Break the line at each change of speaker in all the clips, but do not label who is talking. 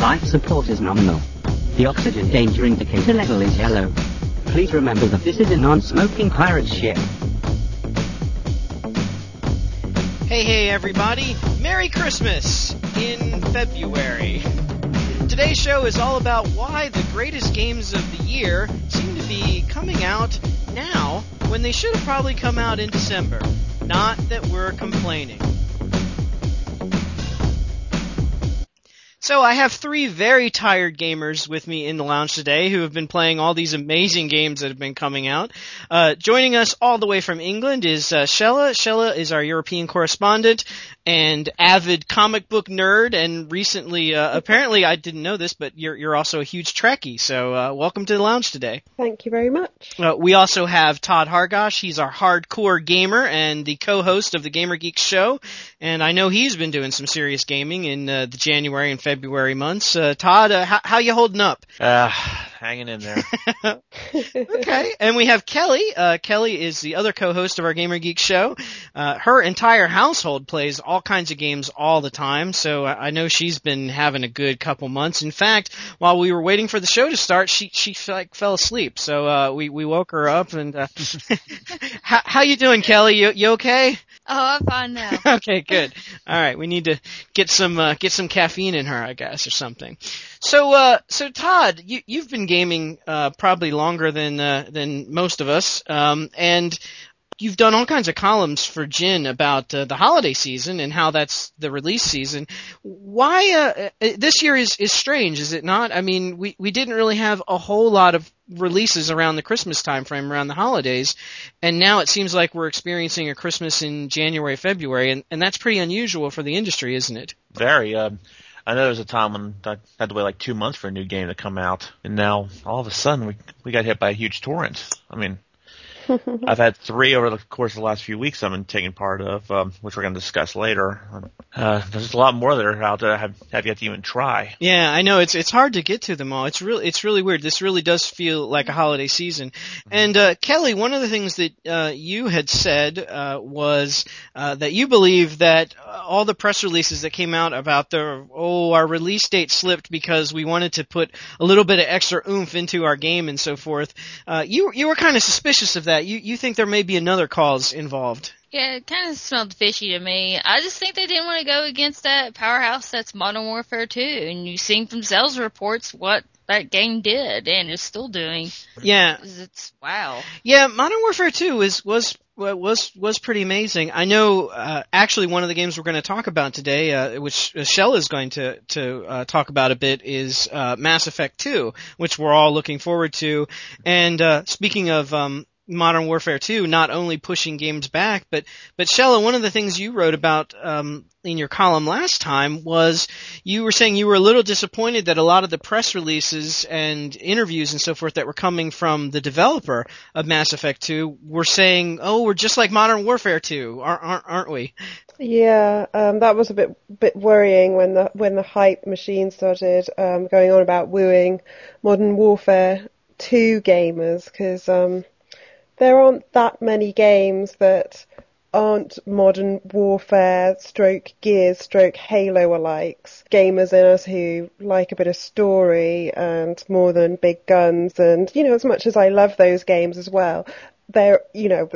Life support is nominal. The oxygen danger indicator level is yellow. Please remember that this is a non-smoking pirate ship.
Hey, hey, everybody! Merry Christmas in February. Today's show is all about why the greatest games of the year seem to be coming out now when they should have probably come out in December. Not that we're complaining. So I have three very tired gamers with me in the lounge today who have been playing all these amazing games that have been coming out. Uh, joining us all the way from England is uh, Shella. Shella is our European correspondent and avid comic book nerd, and recently, uh, apparently, I didn't know this, but you're you're also a huge Trekkie. So uh, welcome to the lounge today.
Thank you very much.
Uh, we also have Todd Hargosh. He's our hardcore gamer and the co-host of the Gamer Geeks show, and I know he's been doing some serious gaming in uh, the January and February months. Uh, Todd, uh, how, how you holding up?
Uh, hanging in there.
okay. And we have Kelly. Uh, Kelly is the other co-host of our Gamer Geek show. Uh, her entire household plays all kinds of games all the time, so I know she's been having a good couple months. In fact, while we were waiting for the show to start, she she like fell asleep. So uh, we we woke her up. And uh, how how you doing, Kelly? You you okay?
Oh, I'm fine now.
okay, good. All right, we need to get some uh, get some caffeine in her, I guess, or something. So, uh, so Todd, you you've been gaming uh, probably longer than uh, than most of us, um, and you've done all kinds of columns for Gin about uh, the holiday season and how that's the release season. Why uh, uh, this year is is strange, is it not? I mean, we we didn't really have a whole lot of releases around the Christmas time frame, around the holidays, and now it seems like we're experiencing a Christmas in January, February, and and that's pretty unusual for the industry, isn't it?
Very. Um, I know there was a time when I had to wait like two months for a new game to come out, and now all of a sudden we we got hit by a huge torrent. I mean, I've had three over the course of the last few weeks I've been taking part of, um, which we're going to discuss later. Uh, there's a lot more that are out there I have, have yet to even try.
Yeah, I know it's it's hard to get to them all. It's really it's really weird. This really does feel like a holiday season. Mm-hmm. And uh, Kelly, one of the things that uh, you had said uh, was uh, that you believe that all the press releases that came out about the oh our release date slipped because we wanted to put a little bit of extra oomph into our game and so forth. Uh, you you were kind of suspicious of that that, you you think there may be another cause involved?
Yeah, it kind of smelled fishy to me. I just think they didn't want to go against that powerhouse that's Modern Warfare 2, and you've seen from sales reports what that game did and is still doing.
Yeah,
it's wow.
Yeah, Modern Warfare 2 was was was was pretty amazing. I know uh, actually one of the games we're going to talk about today, uh, which Shell is going to to uh, talk about a bit, is uh, Mass Effect 2, which we're all looking forward to. And uh, speaking of um, Modern Warfare 2 not only pushing games back, but but Shella, one of the things you wrote about um, in your column last time was you were saying you were a little disappointed that a lot of the press releases and interviews and so forth that were coming from the developer of Mass Effect 2 were saying, "Oh, we're just like Modern Warfare 2, aren't aren't we?"
Yeah, um, that was a bit bit worrying when the when the hype machine started um, going on about wooing Modern Warfare 2 gamers because. There aren't that many games that aren't modern warfare stroke gears stroke halo alikes. Gamers in us who like a bit of story and more than big guns and you know as much as i love those games as well they're you know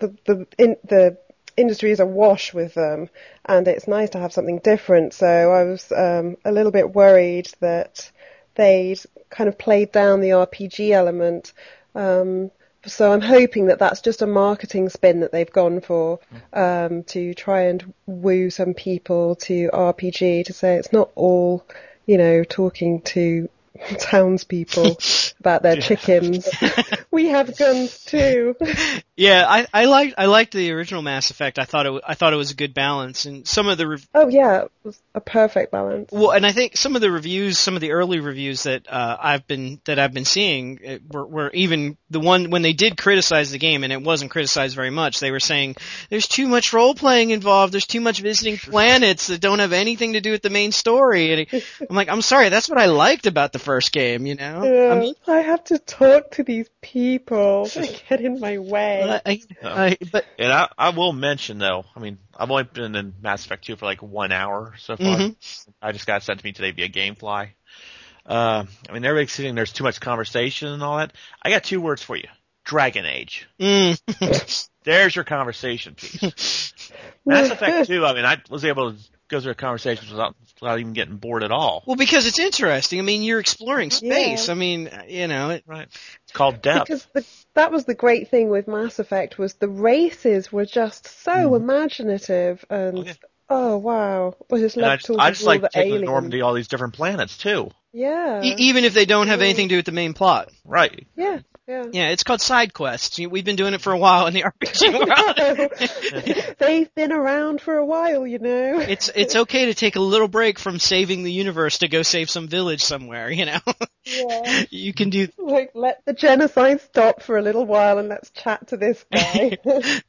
the the in, the industry is awash with them and it's nice to have something different. So i was um, a little bit worried that they'd kind of played down the rpg element um, so I'm hoping that that's just a marketing spin that they've gone for um, to try and woo some people to RPG to say it's not all, you know, talking to townspeople about their chickens. we have guns too.
Yeah, I I liked I liked the original Mass Effect. I thought it I thought it was a good balance, and some of the rev-
oh yeah, it was a perfect balance.
Well, and I think some of the reviews, some of the early reviews that uh, I've been that I've been seeing were, were even the one when they did criticize the game, and it wasn't criticized very much. They were saying there's too much role playing involved. There's too much visiting planets that don't have anything to do with the main story. And I'm like, I'm sorry, that's what I liked about the first game. You know,
yeah, I, mean, I have to talk to these people. They get in my way.
I, I, but
And I, I will mention though, I mean, I've only been in Mass Effect 2 for like one hour so far.
Mhm.
I just got sent to me today via GameFly. Uh, I mean, everybody's saying there's too much conversation and all that. I got two words for you. Dragon Age.
mm,
There's your conversation piece. Mass Effect 2, I mean, I was able to go through conversations without, without even getting bored at all.
well, because it's interesting. I mean, you're exploring space.
Yeah.
I mean, you know, it,
Right. It's called depth.
Because the, that was the great thing with Mass Effect was the races were just so mm-hmm. imaginative and
Oh,
oh wow, I just
and I
loved
just, I just like taking
aliens.
Normandy all these different planets too.
Yeah,
e- even if they don't have anything to do with the main plot.
Right.
yeah, yeah.
Yeah, it's called side quests. We've been doing it for a while in the RPG world.
They've been around for a while, you know.
it's it's okay to take a little break from saving the universe to go save some village somewhere. You know,
yeah.
you can do.
Like, let the genocide stop for a little while and let's chat to this guy.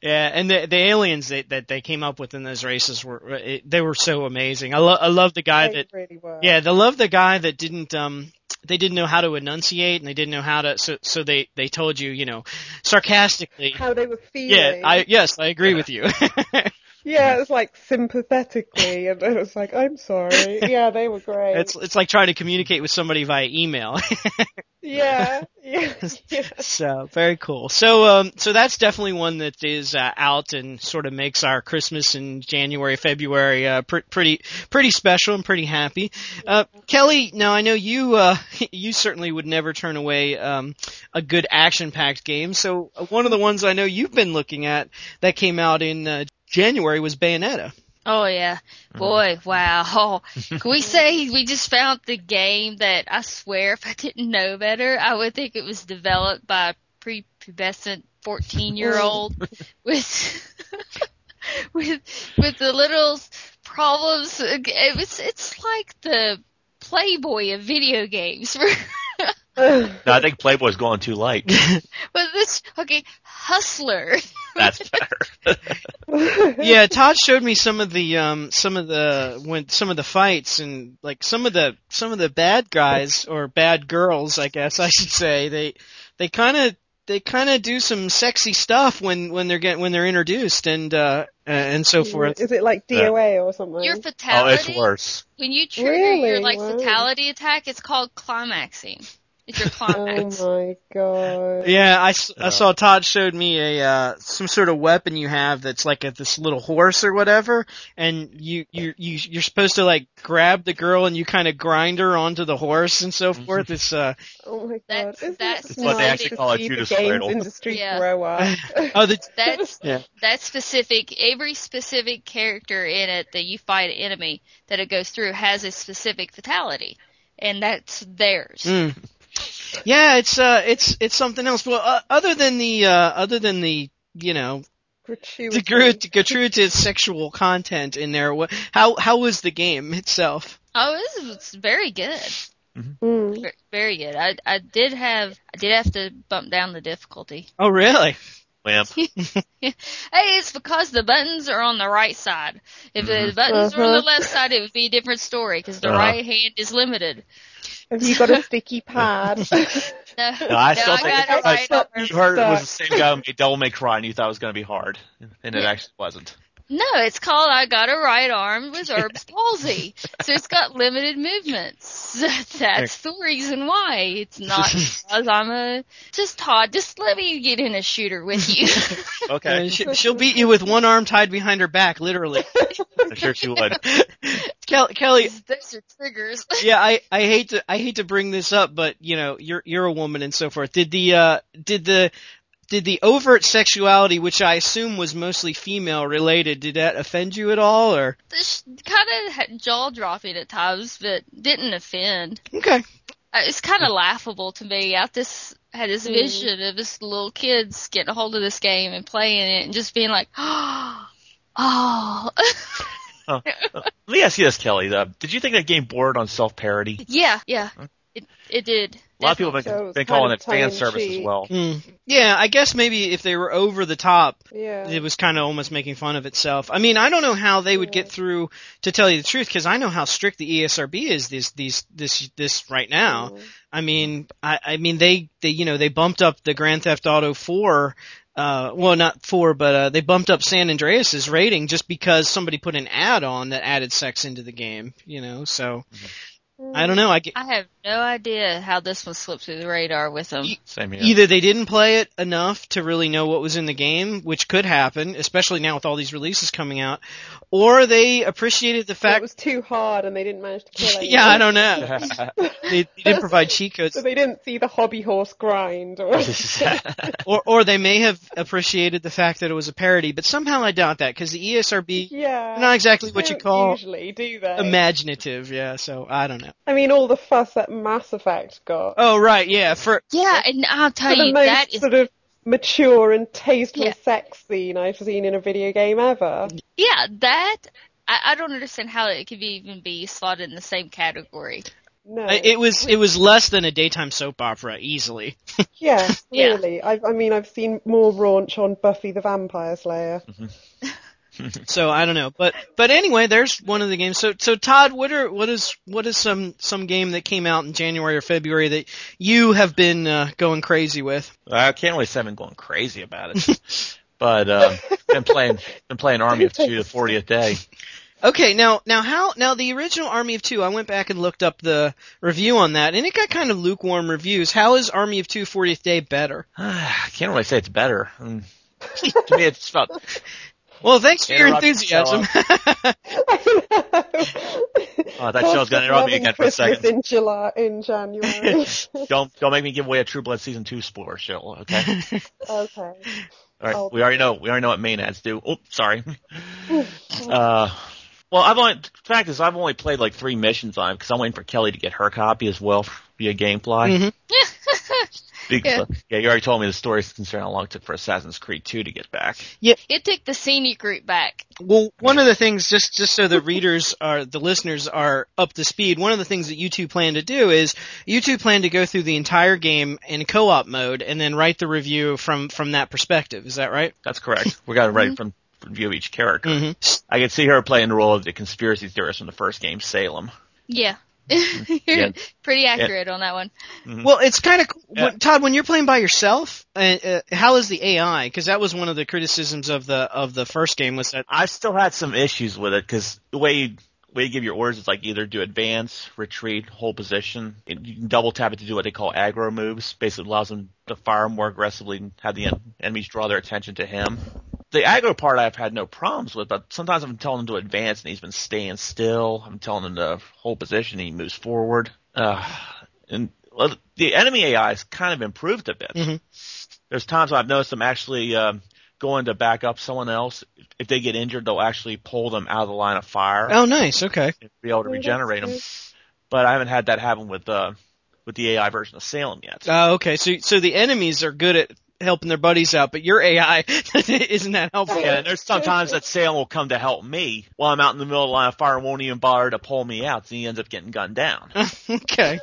Yeah, and the the aliens that that they came up with in those races were it, they were so amazing. I love I love the guy
they
that
really were.
yeah, they love the guy that didn't um they didn't know how to enunciate and they didn't know how to so so they they told you you know sarcastically.
How they were feeling.
Yeah, I yes I agree with you.
Yeah, it's like sympathetically, and it was like, I'm sorry. Yeah, they were great.
it's it's like trying to communicate with somebody via email.
Yeah, yeah, yeah.
So very cool. So um, so that's definitely one that is uh, out and sort of makes our Christmas in January, February uh, pr- pretty pretty special and pretty happy. Uh, Kelly, now I know you uh, you certainly would never turn away um, a good action packed game. So uh, one of the ones I know you've been looking at that came out in uh, January was Bayonetta.
Oh yeah, boy, wow! Can we say we just found the game that I swear, if I didn't know better, I would think it was developed by a prepubescent fourteen-year-old with with with the little problems. It was it's like the Playboy of video games.
No, I think Playboy's going too light.
but this okay, Hustler.
That's better.
yeah, Todd showed me some of the um some of the when some of the fights and like some of the some of the bad guys or bad girls, I guess I should say. They they kind of they kind of do some sexy stuff when when they're get when they're introduced and uh and so forth.
Is it like DOA or something?
Your fatality.
oh,
fatality.
it's worse.
When you trigger your like
Wow.
fatality attack, it's called climaxing. It's your
Oh
climax.
my god.
Yeah, I,
Yeah.
saw Todd showed me a uh some sort of weapon you have that's like a, this little horse or whatever, and you you you you're supposed to like grab the girl and you kind of grind her onto the horse and so forth. It's uh
Oh my god.
That's-
Isn't
that's
it
what they actually
call it
see the
Judas
games
Cradle.
industry
Yeah.
grow up.
oh the
That's
Yeah.
that specific. Every specific character in it that you fight an enemy that it goes through has a specific fatality, and that's theirs.
Mm. Yeah, it's uh, it's it's something else. Well, uh, other than the uh, other than the you know
Gratuity.
the grat- gratuitous sexual content in there, what, how how was the game itself?
Oh, this was very good.
Mm.
Ver- Very good. I I did have I did have to bump down the difficulty.
Oh, really?
Wimp.
Hey, it's because the buttons are on the right side. If the buttons were on the
Uh-huh.
left side, it would be a different story because the
Uh-huh.
right hand is limited.
Have you got a sticky pad?
No,
No, I
no,
still
I
think
got
it's-
it right
I-
arm.
You heard it was the same guy who made Devil May Cry and you thought it was going to be hard. And it
Yeah.
actually wasn't.
No, it's called I got a right arm with Erb's palsy. So it's got limited movements. That's the reason why. It's not because I'm a just Todd. Just let me get in a shooter with you.
Okay.
She, she'll beat you with one arm tied behind her back, literally.
I'm sure she would.
Kel- Kelly,
Those are triggers.
yeah, I, I hate to I hate to bring this up, but you know you're you're a woman and so forth. Did the uh did the did the overt sexuality, which I assume was mostly female related, did that offend you at all, or
This kind of jaw dropping at times, but didn't offend.
okay?
Uh, It's kind of laughable to me. I just had this vision of this little kids getting a hold of this game and playing it and just being like, oh.
Let me ask you this, Kelly. Uh, did you think that game bordered on self-parody?
Yeah, yeah. It it did.
A lot of people have been,
it was
been calling it fan service as well.
Mm. Yeah, I guess maybe if they were over the top,
Yeah.
it was kind of almost making fun of itself. I mean, I don't know how they would get through to tell you the truth because I know how strict the ESRB is these these this this right now.
Mm.
I mean, I, I mean they they you know they bumped up the Grand Theft Auto 4 uh well not 4 but uh they bumped up San Andreas's rating just because somebody put an ad on that added sex into the game, you know. So I don't know. I get,
I have no idea how this one slipped through the radar with them.
Same here.
Either they didn't play it enough to really know what was in the game, which could happen, especially now with all these releases coming out, or they appreciated the fact it
was too hard and they didn't manage to kill it.
yeah, I don't know. They, they didn't provide cheat codes,
So they didn't see the hobby horse grind or
or or they may have appreciated the fact that it was a parody, but somehow I doubt that because the ESRB
Yeah.
not exactly what you call
usually do they?
imaginative. Yeah, so I don't know.
I mean, all the fuss that Mass Effect got.
Oh right, yeah. For
Yeah, and I'll tell
the
you
most
that is
sort of mature and tasteful
Yeah.
sex scene I've seen in a video game ever.
yeah that I, I don't understand how it could be, even be slotted in the same category.
No.
it was it was less than a daytime soap opera easily.
yeah,
Yeah.
really. I, I mean, I've seen more raunch on Buffy the Vampire Slayer. Mm-hmm.
So I don't know, but but anyway, there's one of the games. So so Todd, what are what is what is some some game that came out in January or February that you have been uh, going crazy with?
I can't really say I've been going crazy about it, but um, been playing been playing Army of Two the 40th day.
Okay, now now how now the original Army of Two, I went back and looked up the review on that, and it got kind of lukewarm reviews. How is Army of Two 40th Day better?
I can't really say it's better. Mm. to me, it's about
Well, thanks for your
Interrupt
enthusiasm.
Oh, that show's gonna interrupt me again for a
Christmas
second.
in July, in January.
don't don't make me give away a True Blood season two spoiler, Cheryl. Okay.
okay.
All right.
Oh.
We already know we already know what maenads do. Oh, sorry. uh, well, I've only the fact is I've only played like three missions on it because I'm waiting for Kelly to get her copy as well via GameFly.
Mhm.
Because, yeah. you already told me the story concerning how long it took for Assassin's Creed 2 to get back.
Yeah, It took the scenic route back.
Well, one of the things, just just so the readers are, the listeners are up to speed. One of the things that you two plan to do is you two plan to go through the entire game in co-op mode and then write the review from from that perspective. Is that right?
That's correct. We got it right from from view of each character.
Mm-hmm.
I can see her playing the role of the conspiracy theorist from the first game, Salem.
Yeah.
Yeah.
Pretty accurate on that one.
Well, it's kind of
Yeah.
Todd when you're playing by yourself. Uh, uh, how is the AI? Because that was one of the criticisms of the of the first game was that
I still had some issues with it because the way you, way you give your orders is like either do advance, retreat, hold position. And you can double tap it to do what they call aggro moves. Basically allows them to fire more aggressively and have the en- enemies draw their attention to him. The aggro part I've had no problems with, but sometimes I'm telling him to advance and he's been staying still. I'm telling him to hold position and he moves forward. Uh, and well, the enemy AI has kind of improved a bit.
Mhm.
There's times I've noticed them actually um, going to back up someone else. If they get injured, they'll actually pull them out of the line of fire
oh nice okay
and be able to regenerate them. But I haven't had that happen with uh, with the AI version of Salem yet.
oh okay so so the enemies are good at helping their buddies out, but your AI isn't that helpful.
Yeah, and there's sometimes that Salem will come to help me while I'm out in the middle of the line of fire and won't even bother to pull me out, so he ends up getting gunned down.
okay.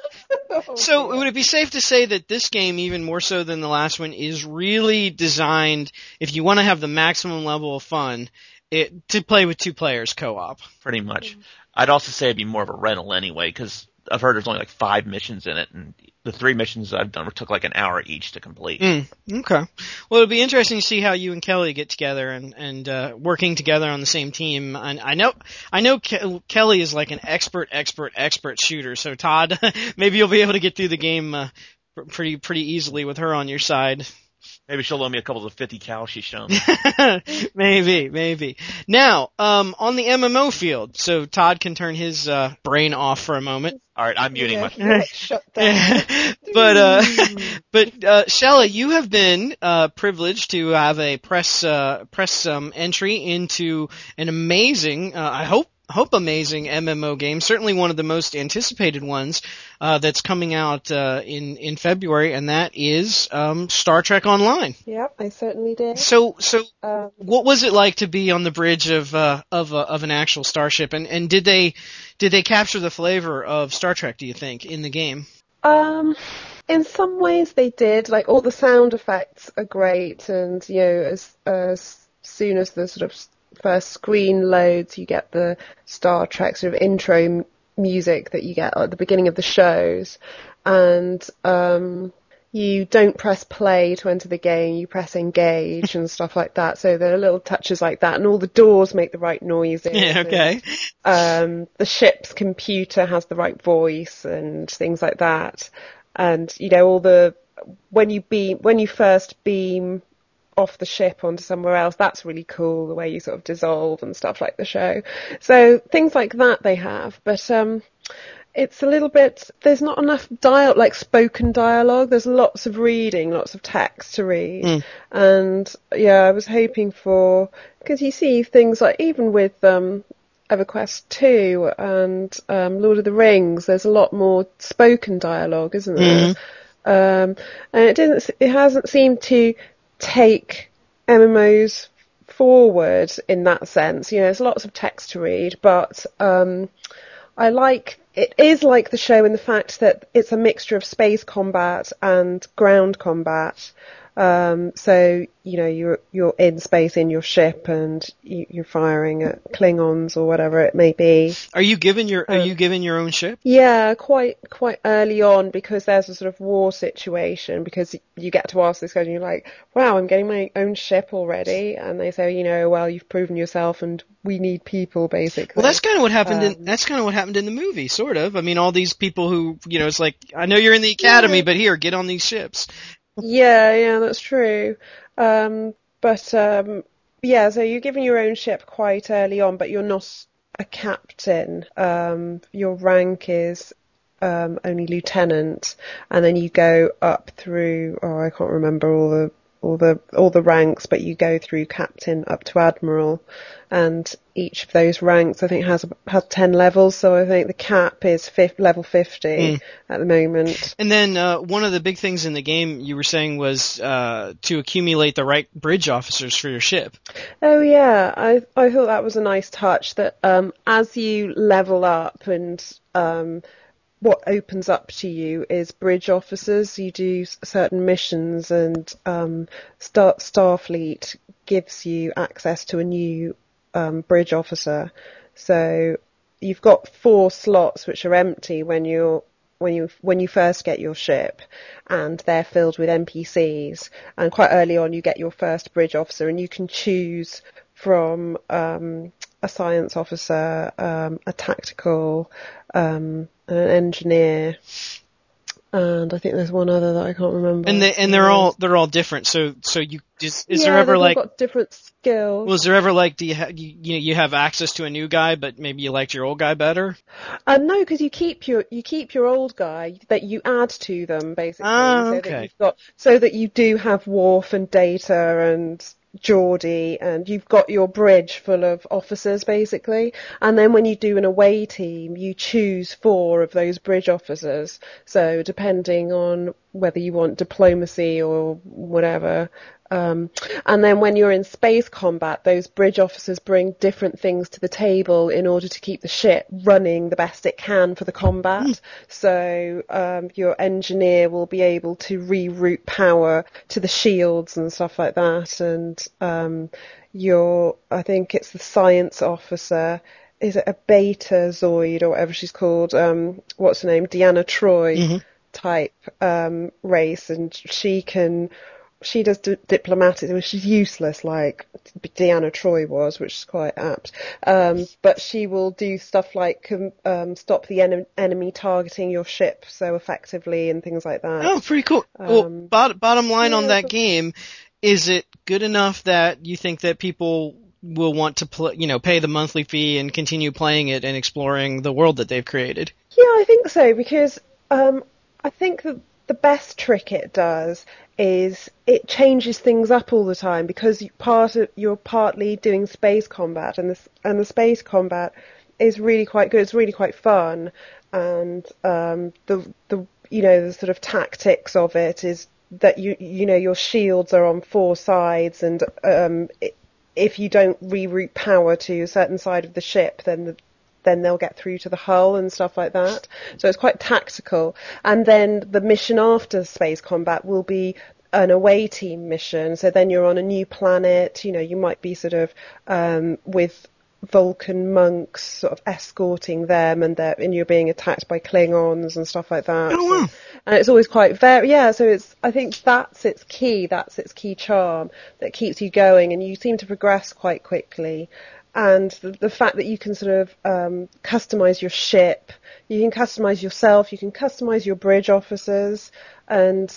So would it be safe to say that this game, even more so than the last one, is really designed if you want to have the maximum level of fun, it, to play with two players co-op?
Pretty much. I'd also say it'd be more of a rental anyway, because I've heard there's only like five missions in it, and the three missions I've done took like an hour each to complete.
Mm, okay. Well, it'll be interesting to see how you and Kelly get together and and uh, working together on the same team. And I know I know Ke- Kelly is like an expert, expert, expert shooter. So Todd, maybe you'll be able to get through the game uh, pretty pretty easily with her on your side.
Maybe she'll loan me a couple of the 50 cal she's shown me.
maybe, maybe. Now, um, on the MMO field, so Todd can turn his uh, brain off for a moment.
All right, I'm muting
Yeah,
my.
shut down.
but uh, but uh, Shella, you have been uh, privileged to have a press uh, press um, entry into an amazing, uh, I hope hope amazing MMO game. Certainly one of the most anticipated ones uh, that's coming out uh, in in February, and that is um, Star Trek Online.
Yep, I certainly did.
So so
Um,
what was it like to be on the bridge of uh, of of an actual starship, and and did they did they capture the flavor of Star Trek? Do you think in the game?
Um, in some ways they did. Like all the sound effects are great, and you know, as as soon as the sort of first screen loads, you get the Star Trek sort of intro m- music that you get at the beginning of the shows, and um, you don't press play to enter the game, you press engage and stuff like that. So there are little touches like that, and all the doors make the right noises.
Yeah,
and,
okay.
um, the ship's computer has the right voice and things like that. And you know all the when you beam when you first beam off the ship onto somewhere else, that's really cool. The way you sort of dissolve and stuff like the show. So things like that they have, but um, it's a little bit. There's not enough dial like spoken dialogue. There's lots of reading, lots of text to read,
Mm.
and yeah, I was hoping for because you see things like even with um, EverQuest 2 and um, Lord of the Rings, there's a lot more spoken dialogue, isn't there? Um, and it didn't. It hasn't seemed to take MMOs forward in that sense. You know, there's lots of text to read, but um, I like it is like the show in the fact that it's a mixture of space combat and ground combat. Um, so you know you're you're in space in your ship and you, you're firing at Klingons or whatever it may be.
Are you given your Are
Uh,
you given your own ship?
Yeah, quite quite early on because there's a sort of war situation because you get to ask this question, you're like, wow, I'm getting my own ship already, and they say, you know, well, you've proven yourself, and we need people basically.
Well, that's kind of what happened. in,
Um,
that's kind of what happened in the movie, sort of. I mean, all these people who, you know, it's like, I know you're in the academy,
Yeah.
but here, get on these ships.
Yeah, yeah, that's true. Um, but um, yeah, so you're given your own ship quite early on, but you're not a captain. Um, your rank is um, only lieutenant, and then you go up through. Oh, I can't remember all the all the all the ranks, but you go through captain up to admiral, and each of those ranks I think has has ten levels. So I think the cap is fif- level fifty at the moment.
And then uh, one of the big things in the game you were saying was uh, to accumulate the right bridge officers for your ship.
Oh yeah, I I thought that was a nice touch that um, as you level up and um, what opens up to you is bridge officers. You do certain missions and um, Star Starfleet gives you access to a new um, bridge officer. So you've got four slots which are empty when you're when you when you first get your ship, and they're filled with NPCs. And quite early on, you get your first bridge officer, and you can choose from um, a science officer, um, a tactical, um, an engineer, and I think there's one other that I can't remember.
And they and they're all they're all different. So so you is, is
yeah,
there ever like
got different skills?
was there ever like do you, ha- you you you have access to a new guy but maybe you liked your old guy better?
Uh, no, because you keep your you keep your old guy that you add to them basically,
Ah,
so
okay.
that you've got so that you do have Worf and Data and Geordi, and you've got your bridge full of officers basically. And then when you do an away team, you choose four of those bridge officers. So depending on whether you want diplomacy or whatever. Um, and then when you're in space combat, those bridge officers bring different things to the table in order to keep the ship running the best it can for the combat. So um, your engineer will be able to reroute power to the shields and stuff like that. And um, your, I think it's the science officer. Is it a Betazoid or whatever she's called? Um, what's her name? Deanna Troi type um, race, and she can she does d- diplomatic. I mean, she's useless like Deanna Troi was, which is quite apt. Um, but she will do stuff like um, um, stop the en- enemy targeting your ship so effectively and things like that.
Oh, pretty cool. well,
Um,
bot- bottom line on that
but-
game, is it good enough that you think that people will want to play, you know, pay the monthly fee and continue playing it and exploring the world that they've created?
Yeah, I think so because um, I think that the best trick it does is it changes things up all the time because part of, you're partly doing space combat and the and the space combat is really quite good. It's really quite fun, and um, the the you know the sort of tactics of it is that you you know your shields are on four sides and um, i if you don't reroute power to a certain side of the ship, then the then they'll get through to the hull and stuff like that. So it's quite tactical. And then the mission after space combat will be an away team mission. So then you're on a new planet. You know, you might be sort of um, with Vulcan monks, sort of escorting them, and they're, and you're being attacked by Klingons and stuff like that.
Oh, wow.
And it's always quite very yeah. So it's I think that's its key. That's its key charm that keeps you going, and you seem to progress quite quickly. And the, the fact that you can sort of um, customize your ship, you can customize yourself, you can customize your bridge officers, and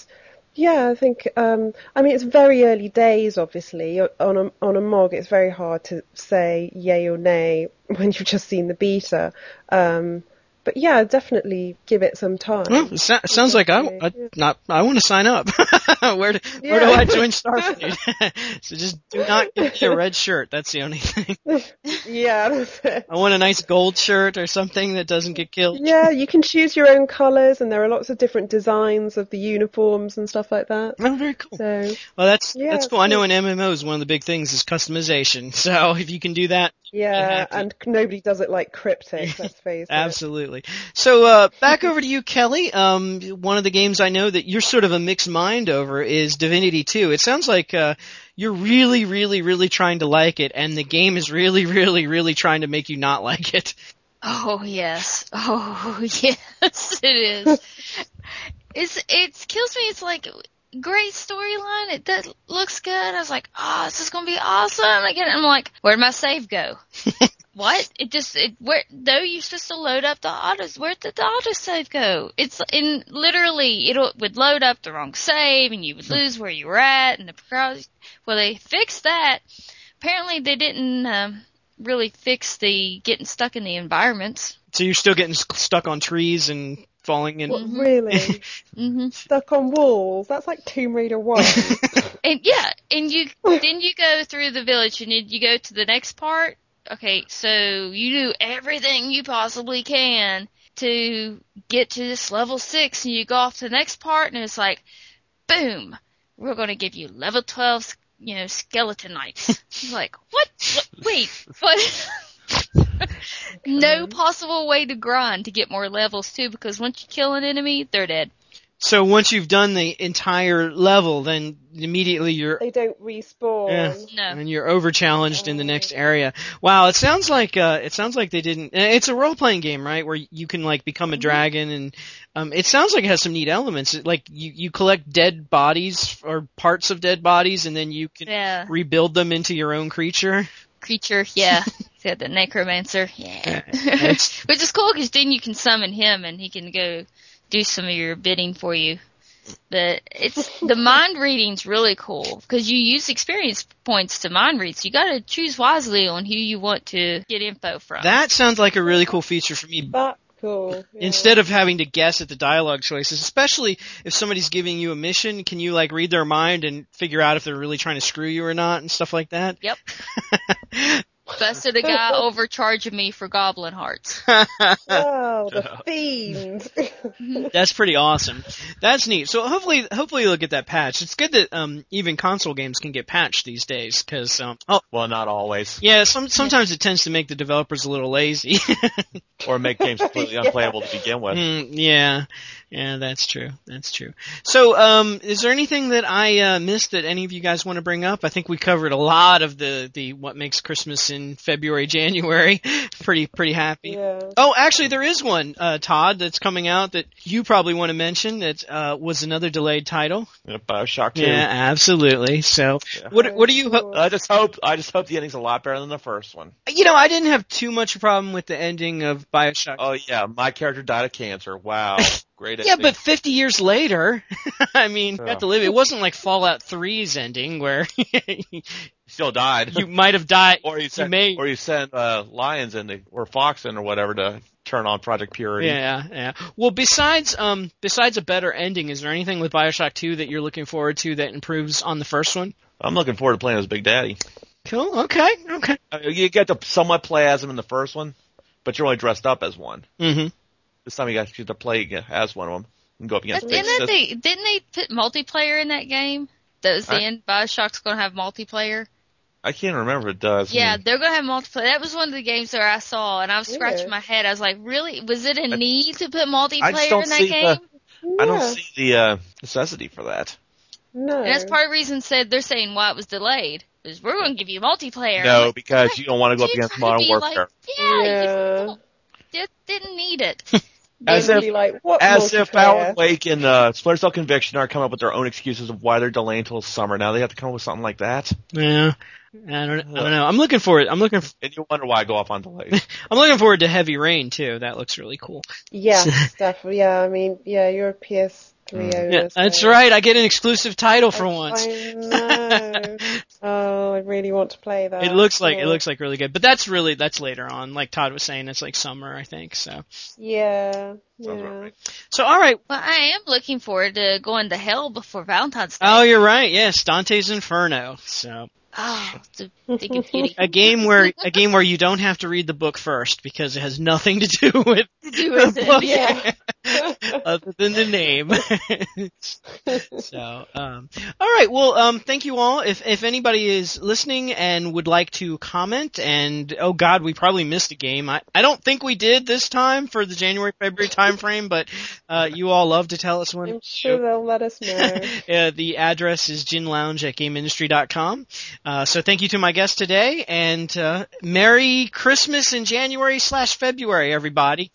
yeah, I think. Um, I mean, it's very early days. Obviously, on a on a MOG, it's very hard to say yay or nay when you've just seen the beta. Um, but yeah, definitely give it some time.
Well, it so- sounds like I, I not I want to sign up. where do,
Yeah.
where do I join Starfleet? so just do not give me a red shirt. That's the only thing.
yeah.
I want a nice gold shirt or something that doesn't get killed.
Yeah, you can choose your own colours, and there are lots of different designs of the uniforms and stuff like that.
Oh, very cool.
So
Well, that's
Yeah,
that's cool. I know in MMOs one of the big things is customization. So if you can do that,
yeah,
happy.
and nobody does it like cryptic. Let's face it.
absolutely. So uh, back over to you, Kelly. Um, one of the games I know that you're sort of a mixed mind over is Divinity 2. It sounds like uh, you're really, really, really trying to like it, and the game is really, really, really trying to make you not like it.
Oh yes. Oh yes, it is. It's it kills me. It's like great storyline. It does, looks good. I was like, oh, this is gonna be awesome. Again, I'm like, where'd my save go? what? It just it where though you're supposed to load up the autos. Where did the auto save go? It's in literally it would load up the wrong save and you would lose where you were at and the progress. Well, they fixed that. Apparently, they didn't. Um, really fix the getting stuck in the environments.
So you're still getting stuck on trees and falling in.
What, really?
hmm
Stuck on walls? That's like Tomb Raider 1.
And yeah, and you then you go through the village and you, you go to the next part. Okay, so you do everything you possibly can to get to this level six, and you go off to the next part, and it's like, boom, we're going to give you level twelve, you know, skeleton knights. Like, what? what? Wait, what? no possible way to grind to get more levels too, because once you kill an enemy, they're dead.
So once you've done the entire level, then immediately you're
they don't respawn.
Yeah.
No.
and you're over challenged in the next area. Wow, it sounds like uh it sounds like they didn't uh, it's a role playing game, right? Where you can like become
Mm-hmm.
a dragon and um it sounds like it has some neat elements. It- Like you you collect dead bodies or parts of dead bodies and then you can
Yeah.
rebuild them into your own creature.
creature, yeah. He's the necromancer, yeah. Which is cool because then you can summon him and he can go do some of your bidding for you. But it's the mind reading's really cool because you use experience points to mind read. So you got to choose wisely on who you want to get info from.
That sounds like a really cool feature for me.
But- cool. yeah.
Instead of having to guess at the dialogue choices, especially if somebody's giving you a mission, can you like read their mind and figure out if they're really trying to screw you or not and stuff like that?
Yep. Busted a guy overcharging me for goblin hearts.
Oh, the fiend.
That's pretty awesome. That's neat. So hopefully, hopefully you'll get that patch. It's good that um, even console games can get patched these days because um, oh
Well, not always.
yeah, some sometimes it tends to make the developers a little lazy.
Or make games completely unplayable to begin with.
Mm, yeah, yeah, that's true. That's true. So, um, is there anything that I uh, missed that any of you guys want to bring up? I think we covered a lot of the the what makes Christmas in February, January. pretty pretty happy.
yeah.
Oh, actually, there is one, uh, Todd, that's coming out that you probably want to mention. That uh, was another delayed title.
Yeah, Bioshock 2.
Yeah, absolutely. So,
Yeah.
what what do you hope?
I just hope I just hope the ending's a lot better than the first one.
You know, I didn't have too much problem with the ending of Bioshock.
Oh yeah, my character died of cancer. Wow, great.
yeah,
ending.
but 50 years later, I mean, you
Yeah.
got to live. It wasn't like Fallout 3's ending where
he still died.
you might have died.
or you sent
may-
or you sent uh, Lyons in to, or Fawkes in or whatever to turn on Project Purity.
Yeah, yeah. Well, besides um besides a better ending, is there anything with BioShock 2 that you're looking forward to that improves on the first one?
I'm looking forward to playing as Big Daddy.
Cool. Okay. Okay.
Mean, you get to somewhat play as him in the first one, but you're only dressed up as one.
Mhm.
This time you got to play as one of them and go up against.
But didn't
sis-
they didn't they put multiplayer in that game? That was the
I-
end. Bioshock's going to have multiplayer.
I can't remember it does.
Yeah,
mean,
they're gonna have multiplayer. That was one of the games where I saw, and I was scratching
Yeah.
my head. I was like, really? Was it a
I-
need to put multiplayer in that game?
the I don't see the uh, necessity for that.
No.
And that's part of the reason said they're saying why it was delayed. Is we're gonna give you multiplayer.
No,
like,
because you don't want to go up against
trying to
Modern Warfare.
Like, yeah,
Yeah.
you don't- just didn't need it.
As if-
be like, what
As if? Alan Wake and uh, Splinter Cell Conviction are coming up with their own excuses of why they're delaying until summer. Now they have to come up with something like that,
Yeah. I don't, I don't know. I'm looking forward. I'm looking.
For, and you wonder why I go off on delays.
I'm looking forward to Heavy Rain too. That looks really cool.
Yeah, definitely. Yeah, I mean, yeah, you're a PS3
Mm.
Yeah, that's
so-
right. I get an exclusive title for
I-
once.
I know. oh, I really want to play that.
It looks like it
Oh.
looks like really good, but that's really that's later on. Like Todd was saying, it's like summer, I think. So,
Yeah. Yeah.
so all right.
Well, I am looking forward to going to hell before Valentine's Day.
Oh, you're right. Yes, Dante's Inferno. So
Oh, the Dick and Beauty.
a game where a game where you don't have to read the book first because it has nothing to do with
To do
the
with it.
book
Yeah.
other than the name. so, um, all right. Well, um, thank you all. If if anybody is listening and would like to comment, and oh God, we probably missed a game. I I don't think we did this time for the January February time frame, but uh, you all love to tell us when.
I'm sure they'll let us know.
Uh, the address is ginlounge at gameindustry.com. Uh, so thank you to my guest today, and uh, Merry Christmas in January slash February, everybody.